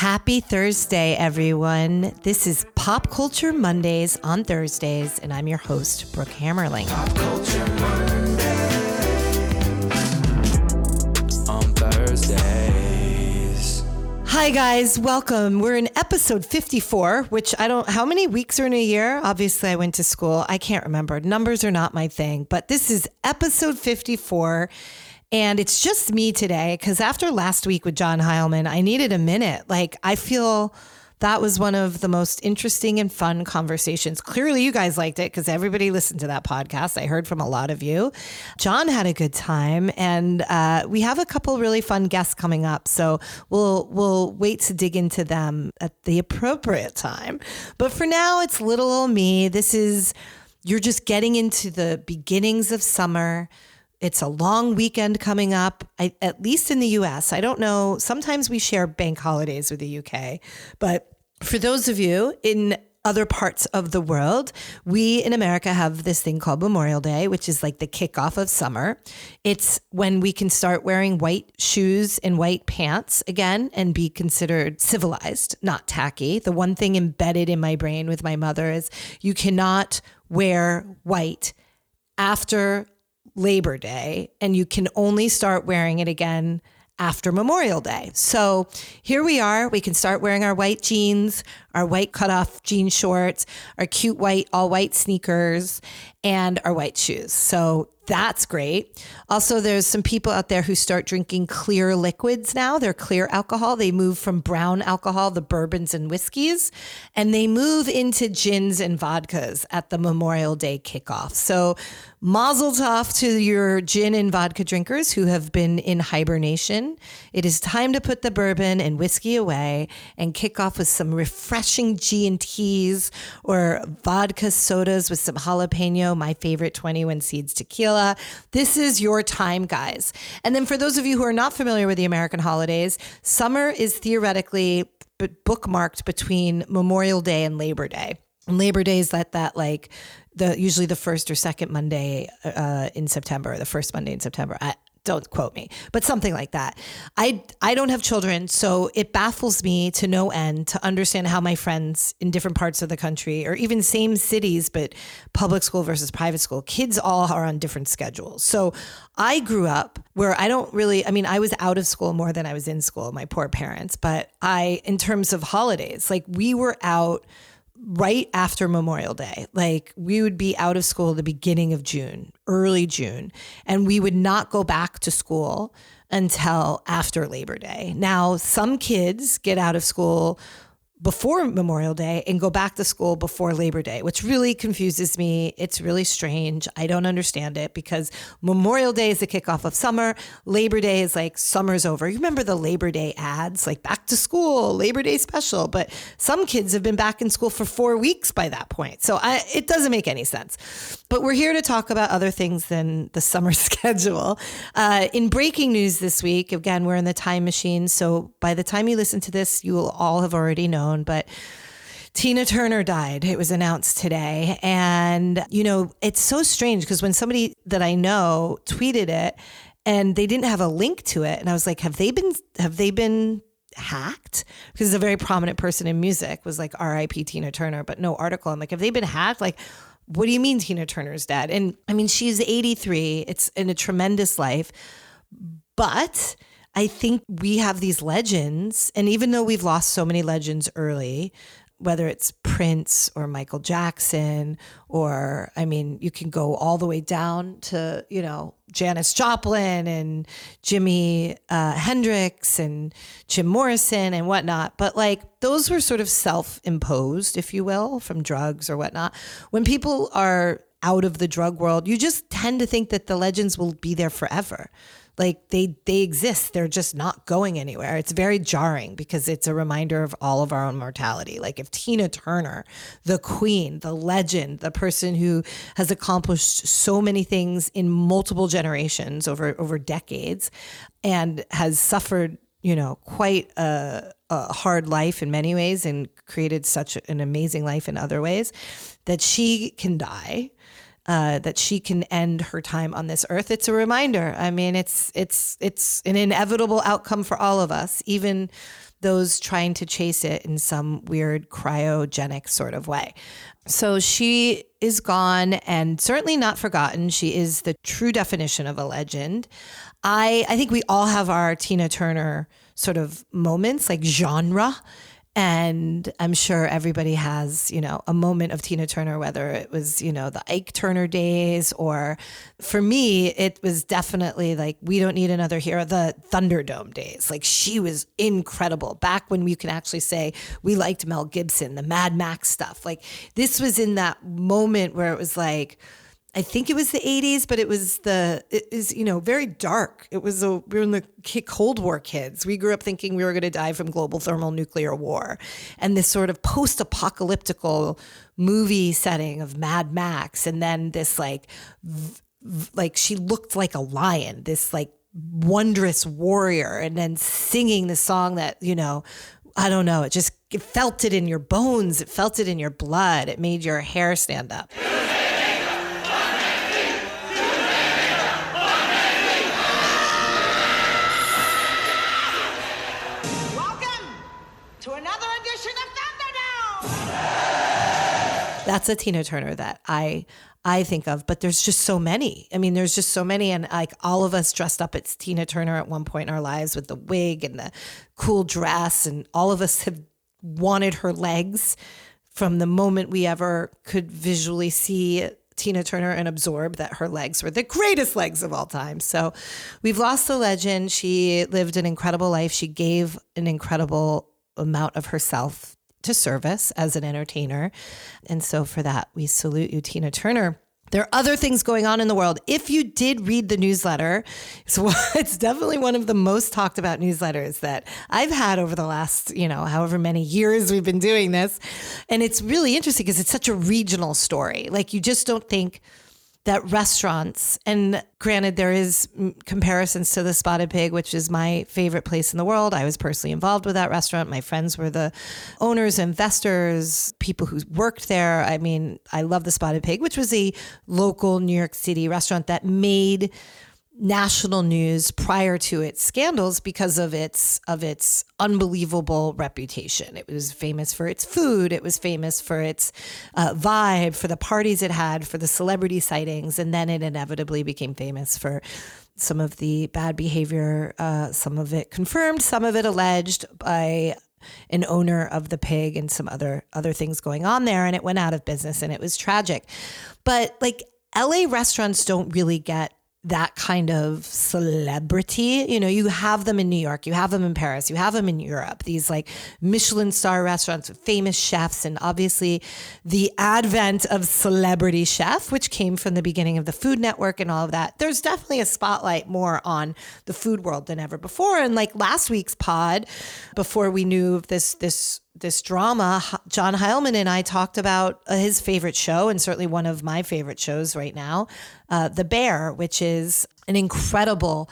Happy Thursday, everyone. This is Pop Culture Mondays on Thursdays, and I'm your host, Brooke Hammerling. Pop Culture Mondays on Thursdays. Hi, guys. Welcome. We're in episode 54, which I don't, how many weeks are in a year? Obviously, I went to school. I can't remember. Numbers are not my thing, but this is episode 54. And it's just me today because after last week with John Heilemann, I needed a minute. Like, I feel that was one of the most interesting and fun conversations. Clearly, you guys liked it because everybody listened to that podcast. I heard from a lot of you. John had a good time, and uh, we have a couple really fun guests coming up. So we'll we'll wait to dig into them at the appropriate time. But for now, it's little old me. This is you're just getting into the beginnings of summer. It's a long weekend coming up, I, at least in the US. I don't know. Sometimes we share bank holidays with the UK, but for those of you in other parts of the world, we in America have this thing called Memorial Day, which is like the kickoff of summer. It's when we can start wearing white shoes and white pants again and be considered civilized, not tacky. The one thing embedded in my brain with my mother is you cannot wear white after Labor Day, and you can only start wearing it again after Memorial Day. So here we are. We can start wearing our white jeans, our white cutoff jean shorts, our cute white, all white sneakers, and our white shoes. So that's great. Also, there's some people out there who start drinking clear liquids now. They're clear alcohol. They move from brown alcohol, the bourbons and whiskeys, and they move into gins and vodkas at the Memorial Day kickoff. So, mazel tov to your gin and vodka drinkers who have been in hibernation. It is time to put the bourbon and whiskey away and kick off with some refreshing G and T's or vodka sodas with some jalapeno, my favorite 21 Seeds tequila. This is your time, guys. And then for those of you who are not familiar with the American holidays, summer is theoretically bookmarked between Memorial Day and Labor Day. And Labor Day is that that like the usually the first or second Monday uh, in September, the first Monday in September. I, don't quote me, but something like that. I I don't have children, so it baffles me to no end to understand how my friends in different parts of the country or even same cities but public school versus private school, kids all are on different schedules. So I grew up where I don't really I mean, I was out of school more than I was in school, my poor parents, but I in terms of holidays, like we were out right after Memorial Day. Like we would be out of school the beginning of June, early June, and we would not go back to school until after Labor Day. Now, some kids get out of school before Memorial Day and go back to school before Labor Day, which really confuses me. It's really strange. I don't understand it because Memorial Day is the kickoff of summer. Labor Day is like summer's over. You remember the Labor Day ads, like back to school, Labor Day special, but some kids have been back in school for four weeks by that point. So I, it doesn't make any sense. But we're here to talk about other things than the summer schedule. Uh, in breaking news this week, again, we're in the time machine. So by the time you listen to this, you will all have already known but Tina Turner died. It was announced today. And, you know, it's so strange because when somebody that I know tweeted it and they didn't have a link to it, and I was like, have they been, have they been hacked? Because a very prominent person in music was like RIP Tina Turner, but no article. I'm like, have they been hacked? Like, what do you mean Tina Turner's dead? And I mean, she's 83. It's in a tremendous life. But I think we have these legends. And even though we've lost so many legends early, whether it's Prince or Michael Jackson, or I mean, you can go all the way down to, you know, Janis Joplin and Jimi uh, Hendrix and Jim Morrison and whatnot. But like those were sort of self imposed, if you will, from drugs or whatnot. When people are out of the drug world, you just tend to think that the legends will be there forever like they they exist. They're just not going anywhere. It's very jarring because it's a reminder of all of our own mortality. Like if tina turner the queen the legend the person who has accomplished so many things in multiple generations over over decades and has suffered you know quite a, a hard life in many ways and created such an amazing life in other ways that she can die uh, that she can end her time on this earth. It's a reminder. I mean, it's it's it's an inevitable outcome for all of us, even those trying to chase it in some weird cryogenic sort of way. So she is gone and certainly not forgotten. She is the true definition of a legend. I I think we all have our Tina Turner sort of moments, like genre. And I'm sure everybody has, you know, a moment of Tina Turner, whether it was, you know, the Ike Turner days, or for me, it was definitely like, we don't need another hero, the Thunderdome days. Like, she was incredible back when we can actually say we liked Mel Gibson, the Mad Max stuff. Like, this was in that moment where it was like, I think it was the 80s, but it was the it is you know very dark. It was a we were in the Cold War kids. We grew up thinking we were going to die from global thermal nuclear war, and this sort of post-apocalyptical movie setting of Mad Max, and then this like v- like she looked like a lion, this like wondrous warrior, and then singing the song that you know I don't know. It just it felt it in your bones. It felt it in your blood. It made your hair stand up. That's a Tina Turner that I I think of, but there's just so many. I mean, there's just so many, and like all of us dressed up as Tina Turner at one point in our lives with the wig and the cool dress, and all of us have wanted her legs from the moment we ever could visually see Tina Turner and absorb that her legs were the greatest legs of all time. So we've lost the legend. She lived an incredible life. She gave an incredible amount of herself to service as an entertainer. And so for that, we salute you, Tina Turner. There are other things going on in the world. If you did read the newsletter, so it's definitely one of the most talked about newsletters that I've had over the last, you know, however many years we've been doing this. And it's really interesting because it's such a regional story. Like you just don't think that restaurants, and granted, there is comparisons to the Spotted Pig, which is my favorite place in the world. I was personally involved with that restaurant. My friends were the owners, investors, people who worked there. I mean, I love the Spotted Pig, which was a local New York City restaurant that made national news prior to its scandals because of its of its unbelievable reputation. It was famous for its food. It was famous for its uh, vibe, for the parties it had, for the celebrity sightings, and then it inevitably became famous for some of the bad behavior. Uh, some of it confirmed, some of it alleged by an owner of the pig and some other other things going on there and it went out of business and it was tragic but like LA restaurants don't really get that kind of celebrity. You know, you have them in New York, you have them in Paris, you have them in Europe, these like Michelin star restaurants with famous chefs, and obviously the advent of celebrity chef, which came from the beginning of the Food Network and all of that. There's definitely a spotlight more on the food world than ever before. And like last week's pod, before we knew of this, this, this drama, John Heilemann and I talked about uh, his favorite show, and certainly one of my favorite shows right now, uh, The Bear, which is an incredible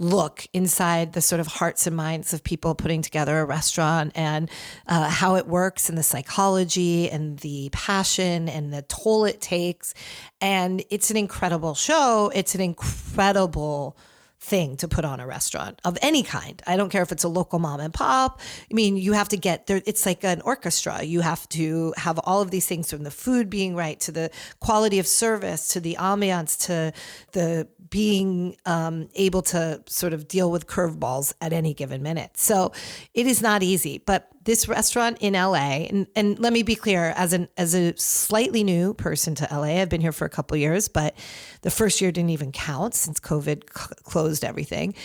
look inside the sort of hearts and minds of people putting together a restaurant and uh, how it works and the psychology and the passion and the toll it takes. And it's an incredible show. It's an incredible thing to put on a restaurant of any kind. I don't care if it's a local mom and pop. I mean, you have to get there. It's like an orchestra. You have to have all of these things from the food being right to the quality of service to the ambiance to the being um, able to sort of deal with curveballs at any given minute. So it is not easy, but this restaurant in LA, and, and let me be clear, as an as a slightly new person to LA, I've been here for a couple years, but the first year didn't even count since COVID c- closed everything.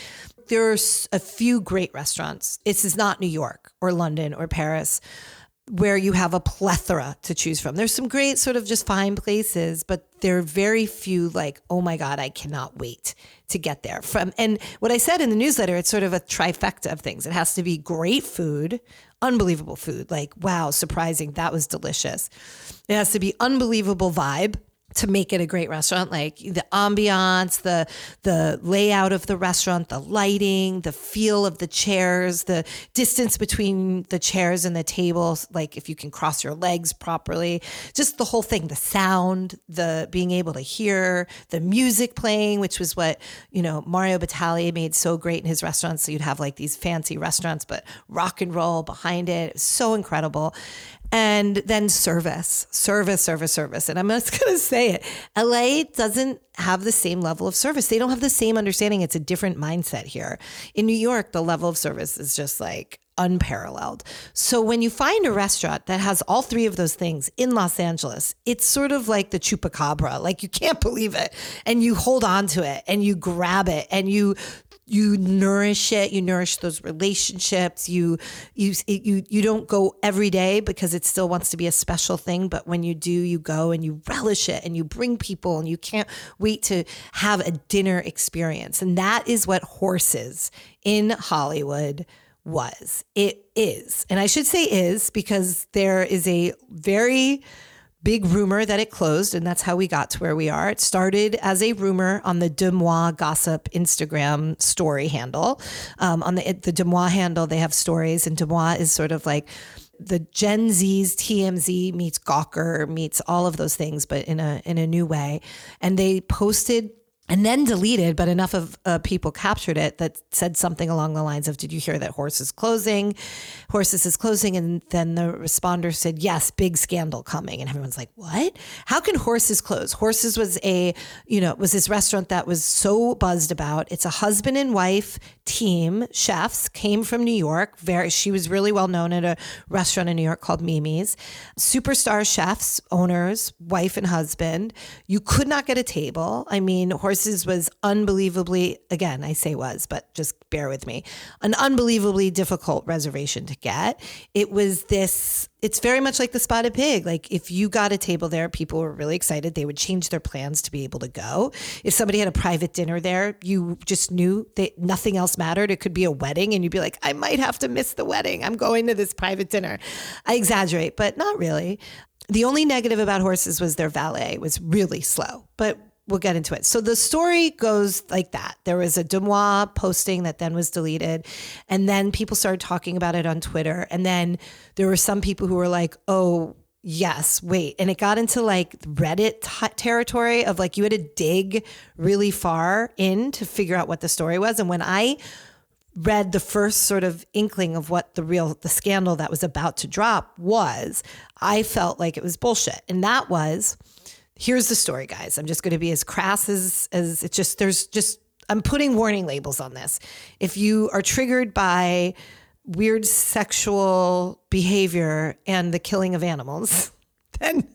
There's a few great restaurants. This is not New York or London or Paris where you have a plethora to choose from. There's some great sort of just fine places, but there are very few like, oh my God, I cannot wait to get there. From and what I said in the newsletter, it's sort of a trifecta of things. It has to be great food, unbelievable food, like wow, surprising, that was delicious. It has to be unbelievable vibe to make it a great restaurant like the ambiance the the layout of the restaurant the lighting the feel of the chairs the distance between the chairs and the tables like if you can cross your legs properly just the whole thing the sound the being able to hear the music playing which was what you know Mario Batali made so great in his restaurants. So you'd have like these fancy restaurants but rock and roll behind it, it so incredible and then service, service, service, service. And I'm just going to say it LA doesn't have the same level of service. They don't have the same understanding. It's a different mindset here. In New York, the level of service is just like unparalleled. So when you find a restaurant that has all three of those things in Los Angeles, it's sort of like the chupacabra. Like you can't believe it. And you hold on to it and you grab it and you you nourish it you nourish those relationships you you you you don't go every day because it still wants to be a special thing but when you do you go and you relish it and you bring people and you can't wait to have a dinner experience. And that is what horses in Hollywood was. It is. And I should say is because there is a very big rumor that it closed, and that's how we got to where we are. It started as a rumor on the Deux Moi Gossip Instagram story handle. Um, on the the Deux Moi handle, they have stories, and Deux Moi is sort of like the Gen Z's TMZ meets Gawker meets all of those things, but in a in a new way. And they posted and then deleted, but enough of uh, people captured it that said something along the lines of, Did you hear that Horse is closing? Horses is closing. And then the responder said, Yes, big scandal coming. And everyone's like, What? How can Horses close? Horses was a, you know, was this restaurant that was so buzzed about. It's a husband and wife team, chefs, came from New York. Very, she was really well known at a restaurant in New York called Mimi's. Superstar chefs, owners, wife and husband. You could not get a table. I mean, Horses Horses was unbelievably, again, I say was, but just bear with me, an unbelievably difficult reservation to get. It was this, it's very much like the spotted pig. Like if you got a table there, people were really excited. They would change their plans to be able to go. If somebody had a private dinner there, you just knew that nothing else mattered. It could be a wedding and you'd be like, I might have to miss the wedding. I'm going to this private dinner. I exaggerate, but not really. The only negative about horses was their valet was really slow. But we'll get into it. So the story goes like that. There was a Deux Moi posting that then was deleted. And then people started talking about it on Twitter. And then there were some people who were like, oh, yes, wait. And it got into like Reddit t- territory of like you had to dig really far in to figure out what the story was. And when I read the first sort of inkling of what the real the scandal that was about to drop was, I felt like it was bullshit. And that was here's the story, guys. I'm just going to be as crass as as it's just there's just I'm putting warning labels on this. If you are triggered by weird sexual behavior and the killing of animals, then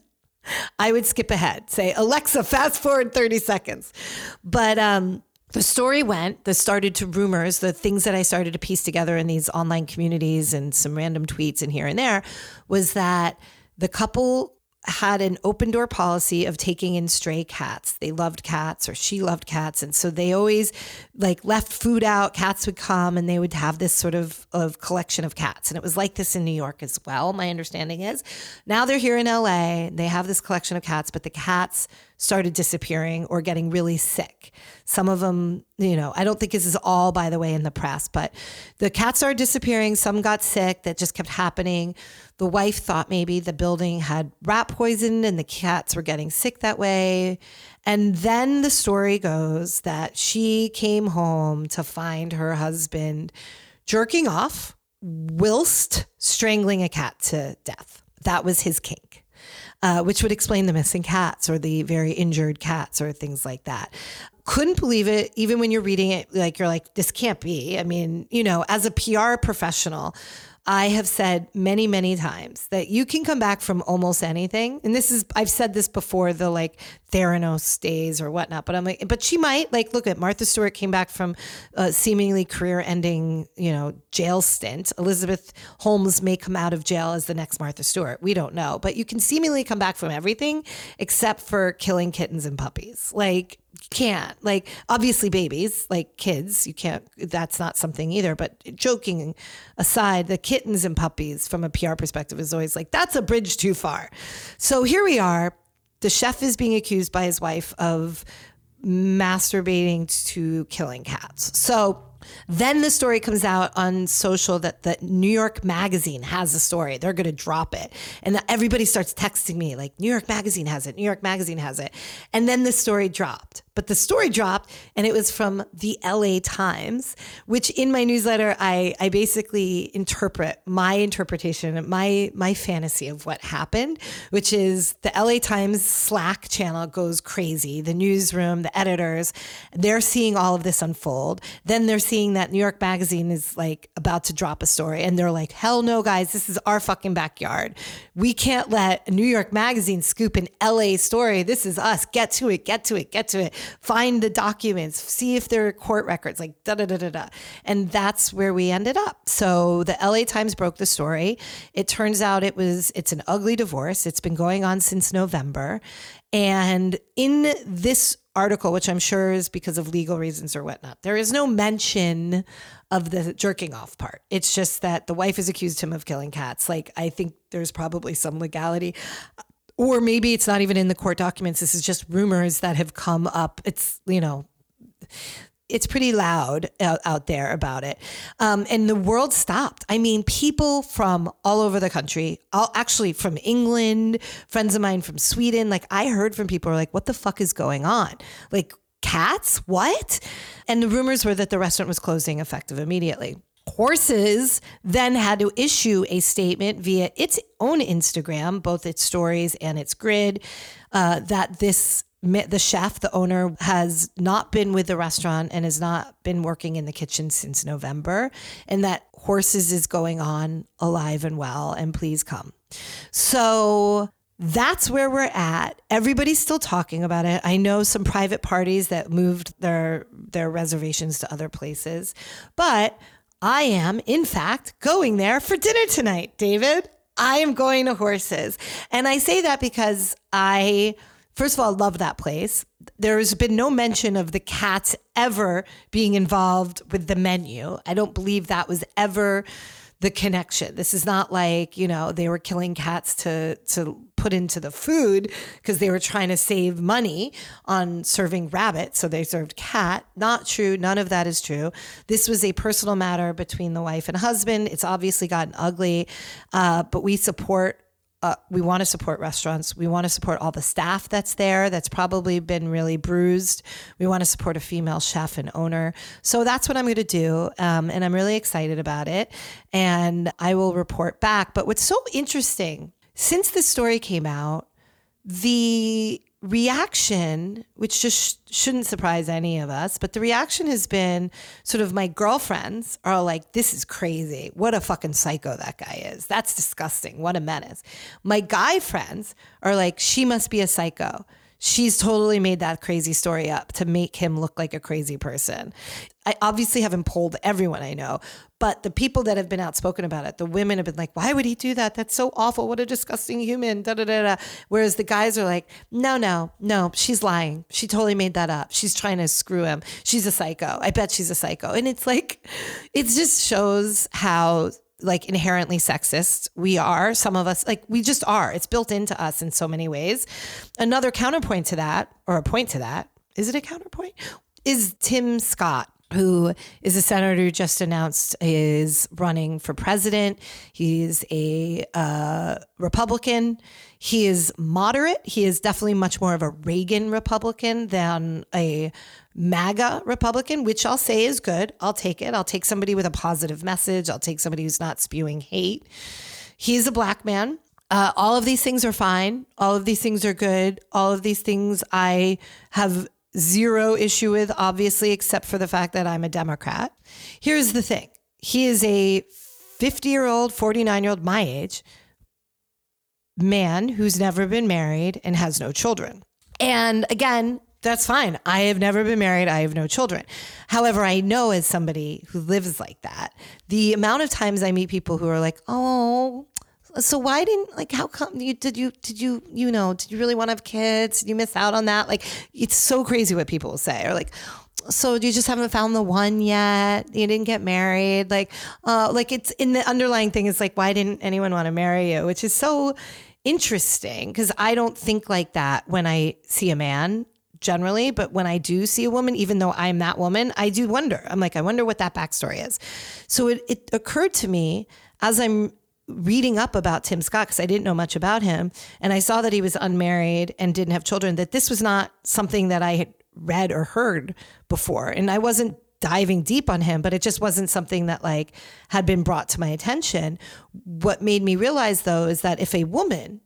I would skip ahead. Say, Alexa, fast forward 30 seconds. But um, the story went, the started to rumors, the things that I started to piece together in these online communities and some random tweets and here and there was that the couple had an open door policy of taking in stray cats. They loved cats or she loved cats. And so they always like left food out. Cats would come and they would have this sort of, of collection of cats. And it was like this in New York as well. My understanding is now they're here in LA. They have this collection of cats, but the cats started disappearing or getting really sick. Some of them, you know, I don't think this is all, by the way, in the press, but the cats are disappearing. Some got sick. That just kept happening. The wife thought maybe the building had rat poison and the cats were getting sick that way. And then the story goes that she came home to find her husband jerking off whilst strangling a cat to death. That was his kink uh, which would explain the missing cats or the very injured cats or things like that. Couldn't believe it, even when you're reading it, like you're like, this can't be. I mean, you know, as a PR professional, I have said many, many times that you can come back from almost anything. And this is, I've said this before, the like Theranos days or whatnot, but I'm like, but she might like, look at Martha Stewart came back from a seemingly career ending, you know, jail stint. Elizabeth Holmes may come out of jail as the next Martha Stewart. We don't know, but you can seemingly come back from everything except for killing kittens and puppies. Like, can't like obviously babies like kids you can't that's not something either but joking aside the kittens and puppies from a pr perspective is always like that's a bridge too far so here we are the chef is being accused by his wife of masturbating to killing cats. So then the story comes out on social that the New York Magazine has the story. They're going to drop it. And everybody starts texting me, like, New York Magazine has it, New York Magazine has it. And then the story dropped. But the story dropped and it was from the LA Times, which in my newsletter, I, I basically interpret my interpretation, my, my fantasy of what happened, which is the LA Times Slack channel goes crazy. The newsroom, the editors, they're seeing all of this unfold. Then they're seeing that New York Magazine is like about to drop a story and they're like, hell no, guys, this is our fucking backyard. We can't let New York Magazine scoop an LA story. This is us. Get to it, get to it, get to it find the documents, see if there are court records, like da da da da da. And that's where we ended up. So the LA Times broke the story. It turns out it was it's an ugly divorce. It's been going on since November. And in this article, which I'm sure is because of legal reasons or whatnot, there is no mention of the jerking off part. It's just that the wife has accused him of killing cats. Like, I think there's probably some legality or maybe it's not even in the court documents. This is just rumors that have come up. It's, you know, it's pretty loud out, there about it. Um, and the world stopped. I mean, people from all over the country, all, actually from England, friends of mine from Sweden, like I heard from people are like, what the fuck is going on? Like, cats? What? And the rumors were that the restaurant was closing effective immediately. Horses then had to issue a statement via its own Instagram, both its stories and its grid, uh, that this the chef, the owner, has not been with the restaurant and has not been working in the kitchen since November, and that Horses is going on alive and well, and please come. So that's where we're at. Everybody's still talking about it. I know some private parties that moved their their reservations to other places, but I am, in fact, going there for dinner tonight, David. I am going to horses. And I say that because I, first of all, love that place. There's been no mention of the cats ever being involved with the menu. I don't believe that was ever the connection. This is not like, you know, they were killing cats to to put into the food because they were trying to save money on serving rabbit. So they served cat. Not true. None of that is true. This was a personal matter between the wife and husband. It's obviously gotten ugly, uh, but we support uh, we want to support restaurants. We want to support all the staff that's there that's probably been really bruised. We want to support a female chef and owner. So that's what I'm going to do. Um, and I'm really excited about it. And I will report back. But what's so interesting since this story came out, the reaction, which just shouldn't surprise any of us, but the reaction has been sort of my girlfriends are like, this is crazy. What a fucking psycho that guy is. That's disgusting. What a menace. My guy friends are like, she must be a psycho she's totally made that crazy story up to make him look like a crazy person. I obviously haven't polled everyone I know, but the people that have been outspoken about it, the women have been like, why would he do that? That's so awful. What a disgusting human. Da, da, da, da. Whereas the guys are like, no, no, no, she's lying. She totally made that up. She's trying to screw him. She's a psycho. I bet she's a psycho. And it's like, it just shows how like inherently sexist we are some of us like we just are it's built into us in so many ways another counterpoint to that or a point to that is it a counterpoint is tim scott who is a senator who just announced is running for president. He's a uh, Republican. He is moderate. He is definitely much more of a Reagan Republican than a MAGA Republican, which I'll say is good. I'll take it. I'll take somebody with a positive message. I'll take somebody who's not spewing hate. He's a black man. Uh, all of these things are fine. All of these things are good. All of these things I have zero issue with, obviously, except for the fact that I'm a Democrat. Here's the thing he is a 50 year old, 49 year old, my age man who's never been married and has no children. And again, that's fine. I have never been married. I have no children. However, I know as somebody who lives like that, the amount of times I meet people who are like, oh, so why didn't like how come you did you did you you know did you really want to have kids? Did you miss out on that? Like it's so crazy what people say. Or like so you just haven't found the one yet? You didn't get married? Like uh like it's in the underlying thing is like why didn't anyone want to marry you? Which is so interesting because I don't think like that when I see a man generally, but when I do see a woman, even though I'm that woman, I do wonder. I'm like, I wonder what that backstory is. So it, it occurred to me as I'm reading up about Tim Scott because I didn't know much about him, and I saw that he was unmarried and didn't have children. That this was not something that I had read or heard before, and I wasn't diving deep on him, but it just wasn't something that like had been brought to my attention. What made me realize though is that if a woman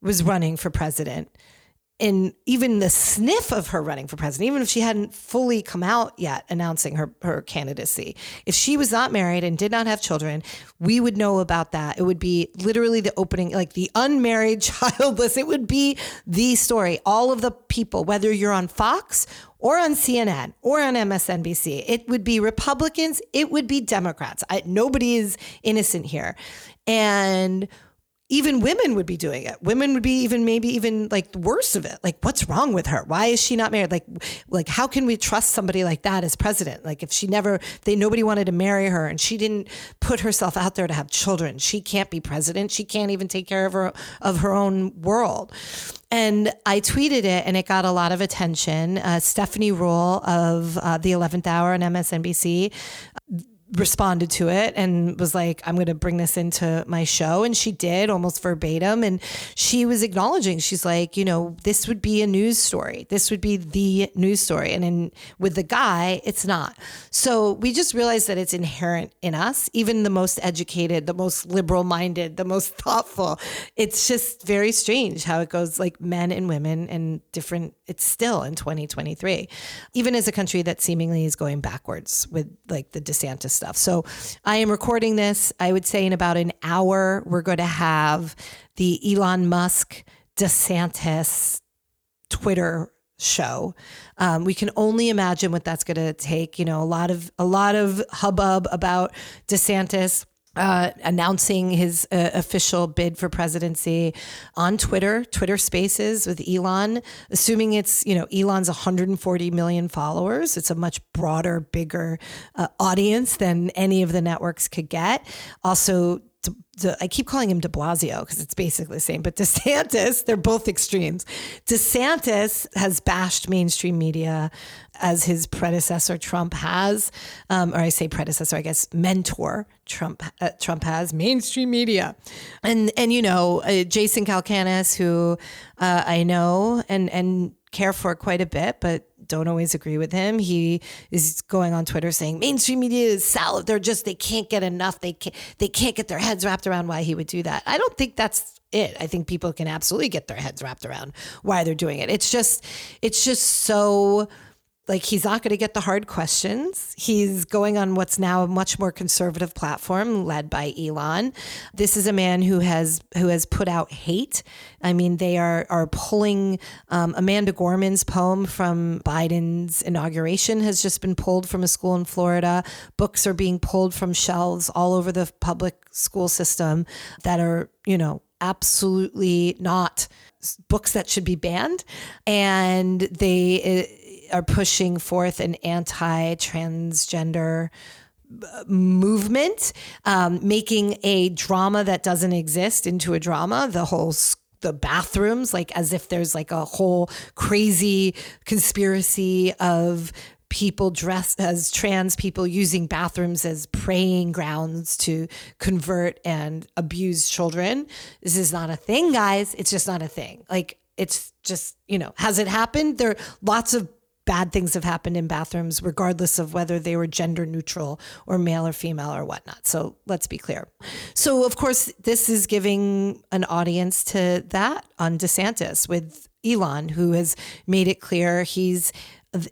was running for president, and even the sniff of her running for president, even if she hadn't fully come out yet announcing her, her candidacy, if she was not married and did not have children, we would know about that. It would be literally the opening, like the unmarried, childless. It would be the story. All of the people, whether you're on Fox or on CNN or on MSNBC, it would be Republicans, it would be Democrats. I, nobody is innocent here. And even women would be doing it. Women would be even maybe even like worse of it. Like, what's wrong with her? Why is she not married? Like, like how can we trust somebody like that as president? Like, if she never, they nobody wanted to marry her and she didn't put herself out there to have children, she can't be president. She can't even take care of her of her own world. And I tweeted it, and it got a lot of attention. Uh, Stephanie Ruhle of uh, the Eleventh Hour on MSNBC responded to it and was like, I'm going to bring this into my show. And she did almost verbatim. And she was acknowledging, she's like, you know, this would be a news story. This would be the news story. And in, with the guy, it's not. So we just realized that it's inherent in us, even the most educated, the most liberal minded, the most thoughtful. It's just very strange how it goes like men and women and different, it's still in 2023, even as a country that seemingly is going backwards with like the DeSantis stuff. So I am recording this. I would say in about an hour, we're going to have the Elon Musk DeSantis Twitter show. Um, we can only imagine what that's going to take. You know, a lot of a lot of hubbub about DeSantis uh, announcing his uh, official bid for presidency on Twitter, Twitter Spaces with Elon, assuming it's, you know, Elon's 140 million followers. It's a much broader, bigger uh, audience than any of the networks could get. Also, De, De, I keep calling him de Blasio because it's basically the same, but DeSantis, they're both extremes. DeSantis has bashed mainstream media as his predecessor Trump has, um, or I say predecessor, I guess mentor Trump uh, Trump has mainstream media, and and you know uh, Jason Calacanis, who uh, I know and and care for quite a bit, but don't always agree with him. He is going on Twitter saying mainstream media is salad. They're just they can't get enough. They can't they can't get their heads wrapped around why he would do that. I don't think that's it. I think people can absolutely get their heads wrapped around why they're doing it. It's just it's just so like he's not going to get the hard questions. He's going on what's now a much more conservative platform led by Elon. This is a man who has who has put out hate. I mean, they are are pulling um, Amanda Gorman's poem from Biden's inauguration has just been pulled from a school in Florida. Books are being pulled from shelves all over the public school system that are you know absolutely not books that should be banned and they are pushing forth an anti transgender uh, movement, um, making a drama that doesn't exist into a drama. The whole the bathrooms, like as if there's like a whole crazy conspiracy of people dressed as trans people using bathrooms as praying grounds to convert and abuse children. This is not a thing, guys. It's just not a thing. Like it's just, you know, has it happened? There are lots of bad things have happened in bathrooms, regardless of whether they were gender neutral or male or female or whatnot. So let's be clear. So, of course, this is giving an audience to that on DeSantis with Elon, who has made it clear he's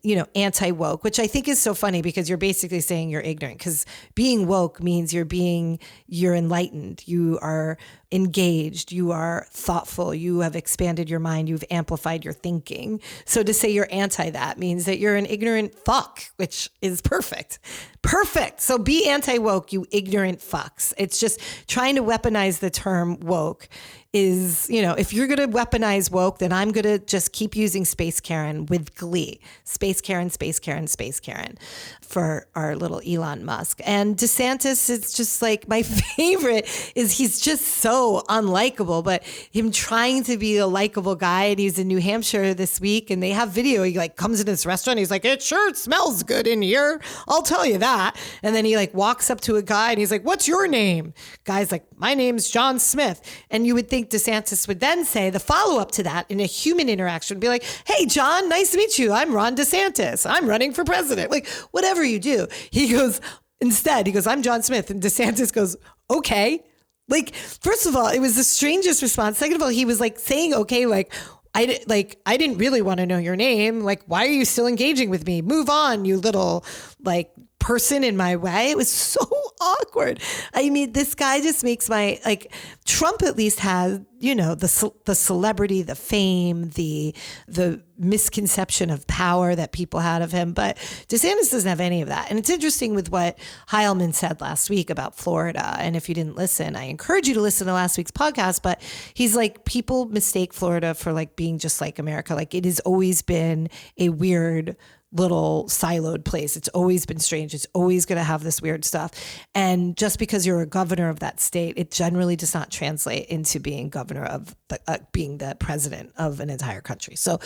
you know, anti woke, which I think is so funny because you're basically saying you're ignorant because being woke means you're being, you're enlightened, you are engaged, you are thoughtful, you have expanded your mind, you've amplified your thinking. So to say you're anti that means that you're an ignorant fuck, which is perfect. Perfect. So be anti woke, you ignorant fucks. It's just trying to weaponize the term woke is, you know, if you're going to weaponize woke, then I'm going to just keep using Space Karen with glee. Space Karen, Space Karen, Space Karen for our little Elon Musk. And DeSantis is just like my favorite is he's just so unlikable, but him trying to be a likable guy and he's in New Hampshire this week and they have video. He like comes in this restaurant. He's like, it sure smells good in here. I'll tell you that. And then he like walks up to a guy and he's like, what's your name? Guy's like, my name's John Smith. And you would think DeSantis would then say the follow up to that in a human interaction be like, hey, John, nice to meet you. I'm Ron DeSantis. I'm running for president. Like, whatever you do. He goes, instead, he goes, I'm John Smith. And DeSantis goes, okay. Like, first of all, it was the strangest response. Second of all, he was like saying, okay, like, I like I didn't really want to know your name. Like, why are you still engaging with me? Move on, you little like person in my way. It was so awkward. I mean, this guy just makes my like Trump at least has, you know, the the celebrity, the fame, the the misconception of power that people had of him, but DeSantis doesn't have any of that. And it's interesting with what Heilemann said last week about Florida. And if you didn't listen, I encourage you to listen to last week's podcast, but he's like people mistake Florida for like being just like America. Like it has always been a weird little siloed place. It's always been strange. It's always going to have this weird stuff. And just because you're a governor of that state, it generally does not translate into being governor of the, uh, being the president of an entire country. So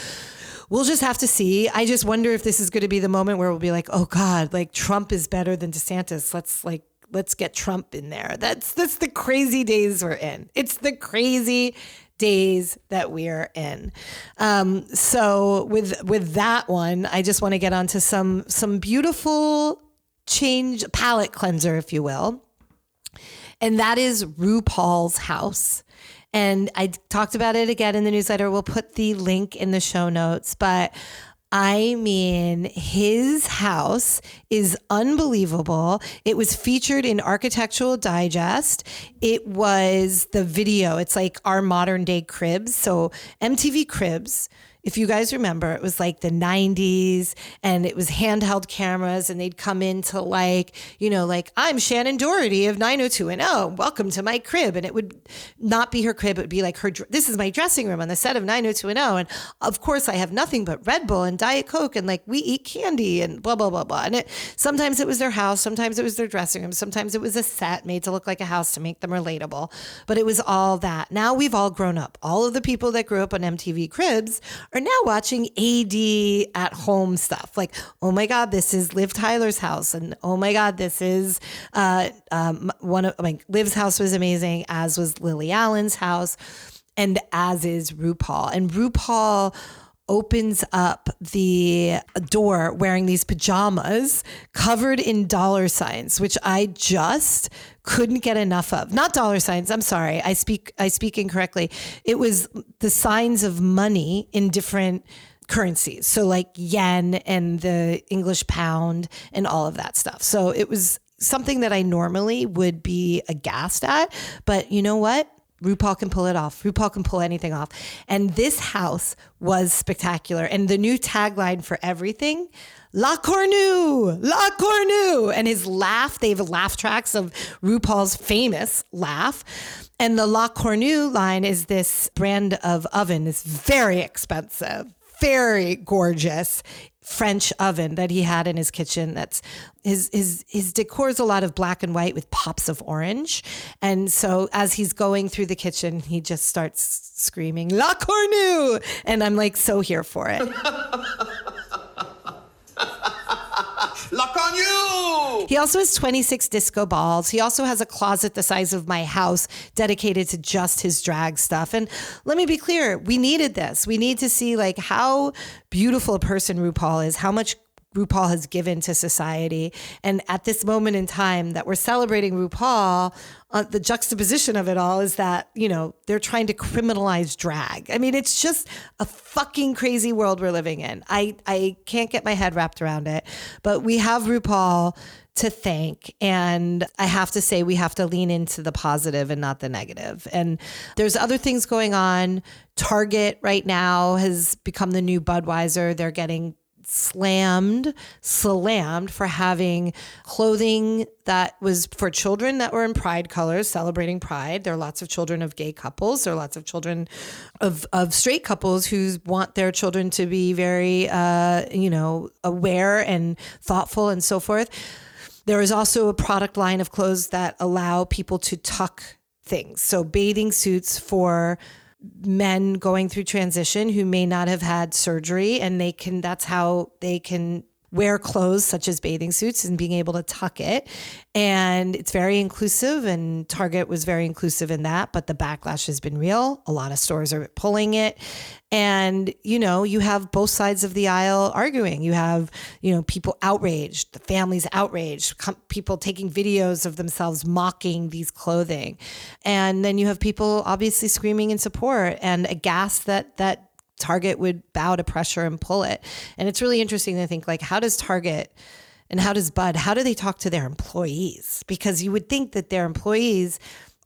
we'll just have to see. I just wonder if this is going to be the moment where we'll be like, oh God, like Trump is better than DeSantis. Let's like let's get Trump in there. That's that's the crazy days we're in. It's the crazy days that we're in. Um, so with with that one, I just want to get onto some some beautiful change palate cleanser, if you will, and that is RuPaul's House. And I talked about it again in the newsletter. We'll put the link in the show notes, but I mean, his house is unbelievable. It was featured in Architectural Digest. It was the video. It's like our modern day cribs. So MTV Cribs if you guys remember, it was like the 90s and it was handheld cameras and they'd come into like, you know, like, I'm Shannen Doherty of 90210. Oh, welcome to my crib. And it would not be her crib. It would be like her, this is my dressing room on the set of 90210. And of course, I have nothing but Red Bull and Diet Coke and like we eat candy and blah, blah, blah, blah. And it, sometimes it was their house. Sometimes it was their dressing room. Sometimes it was a set made to look like a house to make them relatable. But it was all that. Now we've all grown up. All of the people that grew up on MTV Cribs are now watching AD at home stuff. Like, oh my God, this is Liv Tyler's house. And oh my God, this is uh, um, one of like Liv's house was amazing, as was Lily Allen's house, and as is RuPaul. And RuPaul opens up the door wearing these pajamas covered in dollar signs, which I just couldn't get enough of. Not dollar signs. I'm sorry. I speak I speak incorrectly. It was the signs of money in different currencies. So like yen and the English pound and all of that stuff. So it was something that I normally would be aghast at, but you know what? RuPaul can pull it off. RuPaul can pull anything off. And this house was spectacular. And the new tagline for everything, La Cornue, La Cornue. And his laugh, they have laugh tracks of RuPaul's famous laugh. And the La Cornue line is this brand of oven. It's very expensive, very gorgeous. French oven that he had in his kitchen. That's his his his decor is a lot of black and white with pops of orange. And so as he's going through the kitchen, he just starts screaming "La Cornue," and I'm like so here for it. Luck on He also has 26 disco balls. He also has a closet the size of my house dedicated to just his drag stuff. And let me be clear, we needed this. We need to see like how beautiful a person RuPaul is, how much RuPaul has given to society. And at this moment in time that we're celebrating RuPaul, uh, the juxtaposition of it all is that, you know, they're trying to criminalize drag. I mean, it's just a fucking crazy world we're living in. I, I can't get my head wrapped around it. But we have RuPaul to thank. And I have to say, we have to lean into the positive and not the negative. And there's other things going on. Target right now has become the new Budweiser. They're getting slammed, slammed for having clothing that was for children that were in pride colors, celebrating pride. There are lots of children of gay couples. There are lots of children of, of straight couples who want their children to be very, uh, you know, aware and thoughtful and so forth. There is also a product line of clothes that allow people to tuck things. So bathing suits for men going through transition who may not have had surgery and they can that's how they can wear clothes such as bathing suits and being able to tuck it. And it's very inclusive, and Target was very inclusive in that, but the backlash has been real. A lot of stores are pulling it. And, you know, you have both sides of the aisle arguing. You have, you know, people outraged, the families outraged, com- people taking videos of themselves mocking these clothing. And then you have people obviously screaming in support and aghast that, that, Target would bow to pressure and pull it. And it's really interesting to think like, how does Target and how does Bud, how do they talk to their employees? Because you would think that their employees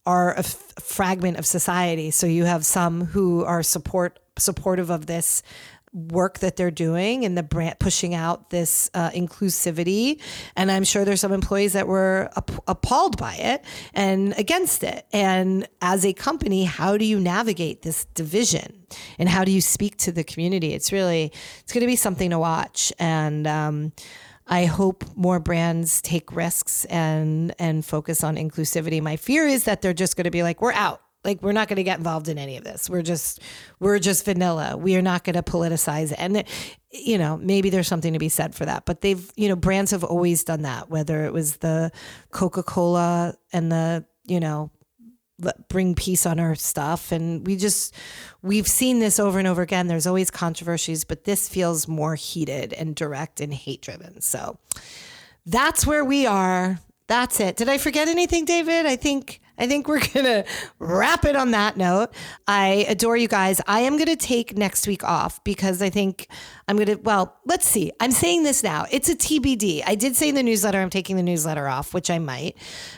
are a, f- fragment of society. So you have some who are support supportive of this work that they're doing and the brand pushing out this uh, inclusivity. And I'm sure there's some employees that were ap- appalled by it and against it. And as a company, how do you navigate this division and how do you speak to the community? It's really, it's going to be something to watch. And, um, I hope more brands take risks and and focus on inclusivity. My fear is that they're just going to be like, we're out. Like we're not going to get involved in any of this. We're just we're just vanilla. We are not going to politicize it. And you know, maybe there's something to be said for that. But they've, you know, brands have always done that, whether it was the Coca-Cola and the, you know, bring peace on earth stuff and we just we've seen this over and over again there's always controversies but this feels more heated and direct and hate driven so that's where we are that's it did i forget anything david i think I think we're going to wrap it on that note. I adore you guys. I am going to take next week off because I think I'm going to, well, let's see. I'm saying this now. It's a TBD. I did say in the newsletter I'm taking the newsletter off, which I might.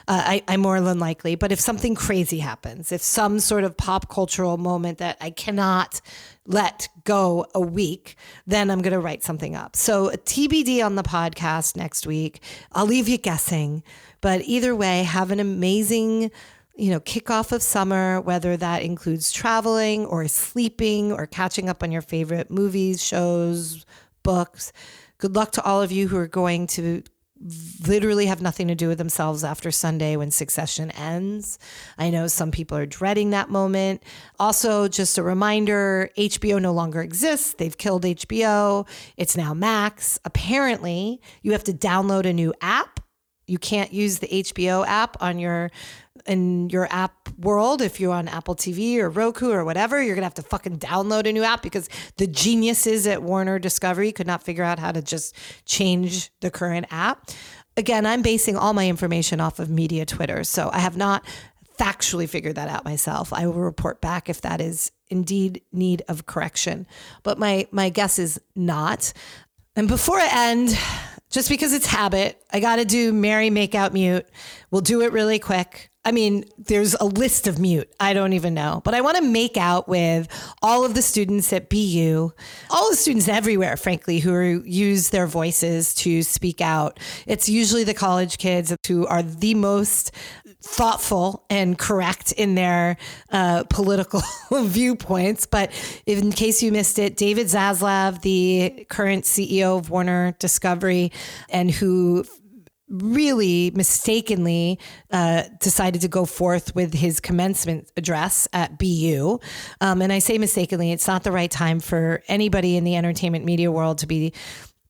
Uh, I, I'm more than likely. But if something crazy happens, if some sort of pop cultural moment that I cannot let go a week, then I'm going to write something up. So, TBD on the podcast next week. I'll leave you guessing. But either way, have an amazing, you know, kickoff of summer, whether that includes traveling or sleeping or catching up on your favorite movies, shows, books. Good luck to all of you who are going to literally have nothing to do with themselves after Sunday when Succession ends. I know some people are dreading that moment. Also, just a reminder HBO no longer exists. They've killed HBO. It's now Max. Apparently, you have to download a new app you can't use the HBO app on your in your app world if you're on Apple TV or Roku or whatever you're to have to fucking download a new app because the geniuses at Warner Discovery could not figure out how to just change the current app. Again, I'm basing all my information off of media Twitter, so I have not factually figured that out myself. I will report back if that is indeed need of correction. But my my guess is not. And before I end, just because it's habit. I got to do Marry make out mute. We'll do it really quick. I mean, there's a list of mute. I don't even know. But I want to make out with all of the students at BU, all the students everywhere, frankly, who are, use their voices to speak out. It's usually the college kids who are the most thoughtful and correct in their uh, political viewpoints. But in case you missed it, David Zaslav, the current CEO of Warner Discovery, and who really mistakenly uh, decided to go forth with his commencement address at BU. Um, and I say mistakenly, it's not the right time for anybody in the entertainment media world to be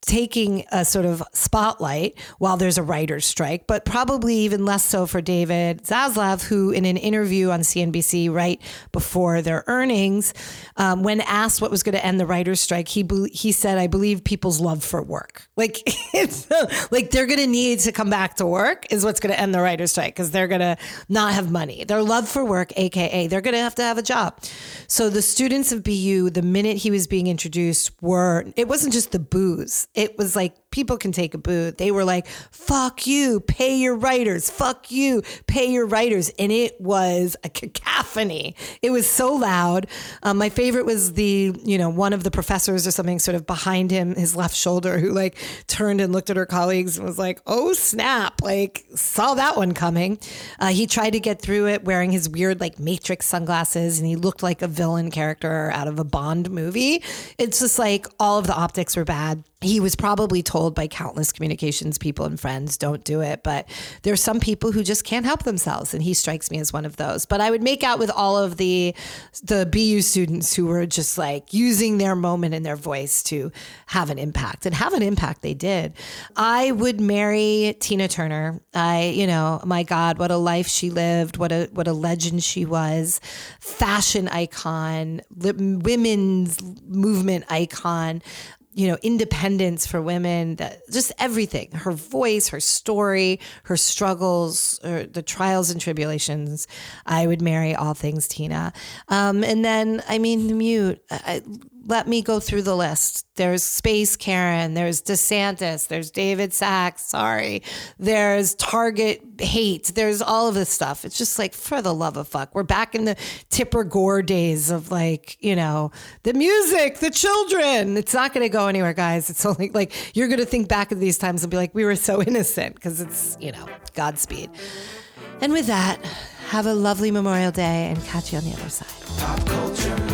taking a sort of spotlight while there's a writer's strike, but probably even less so for David Zaslav, who, in an interview on CNBC right before their earnings, um, when asked what was going to end the writer's strike, he be- he said, "I believe people's love for work. Like it's like they're going to need to come back to work is what's going to end the writer's strike because they're going to not have money. Their love for work, aka they're going to have to have a job. So the students of BU, the minute he was being introduced, were it wasn't just the boos." It was like people can take a boo. They were like, fuck you, pay your writers, fuck you, pay your writers. And it was a cacophony. It was so loud. Um, my favorite was the, you know, one of the professors or something sort of behind him, his left shoulder, who like turned and looked at her colleagues and was like, oh snap, like saw that one coming. Uh, he tried to get through it wearing his weird like Matrix sunglasses and he looked like a villain character out of a Bond movie. It's just like all of the optics were bad he was probably told by countless communications people and friends don't do it. But there's some people who just can't help themselves and he strikes me as one of those. But i would make out with all of the the bu students who were just like using their moment and their voice to have an impact. And have an impact they did. I would marry tina turner. I you know my god what a life she lived. What a what a legend she was. Fashion icon women's movement icon you know, independence for women, that, just everything. Her voice, her story, her struggles, her, the trials and tribulations. I would marry all things Tina. Um, and then, I mean, the mute. I, let me go through the list. There's Space Karen, there's DeSantis, there's David Sacks, sorry. There's Target hate, there's all of this stuff. It's just like, for the love of fuck. We're back in the Tipper Gore days of like, you know, the music, the children. It's not going to go anywhere, guys. It's only like, you're going to think back at these times and be like, we were so innocent because it's, you know, Godspeed. And with that, have a lovely Memorial Day and catch you on the other side.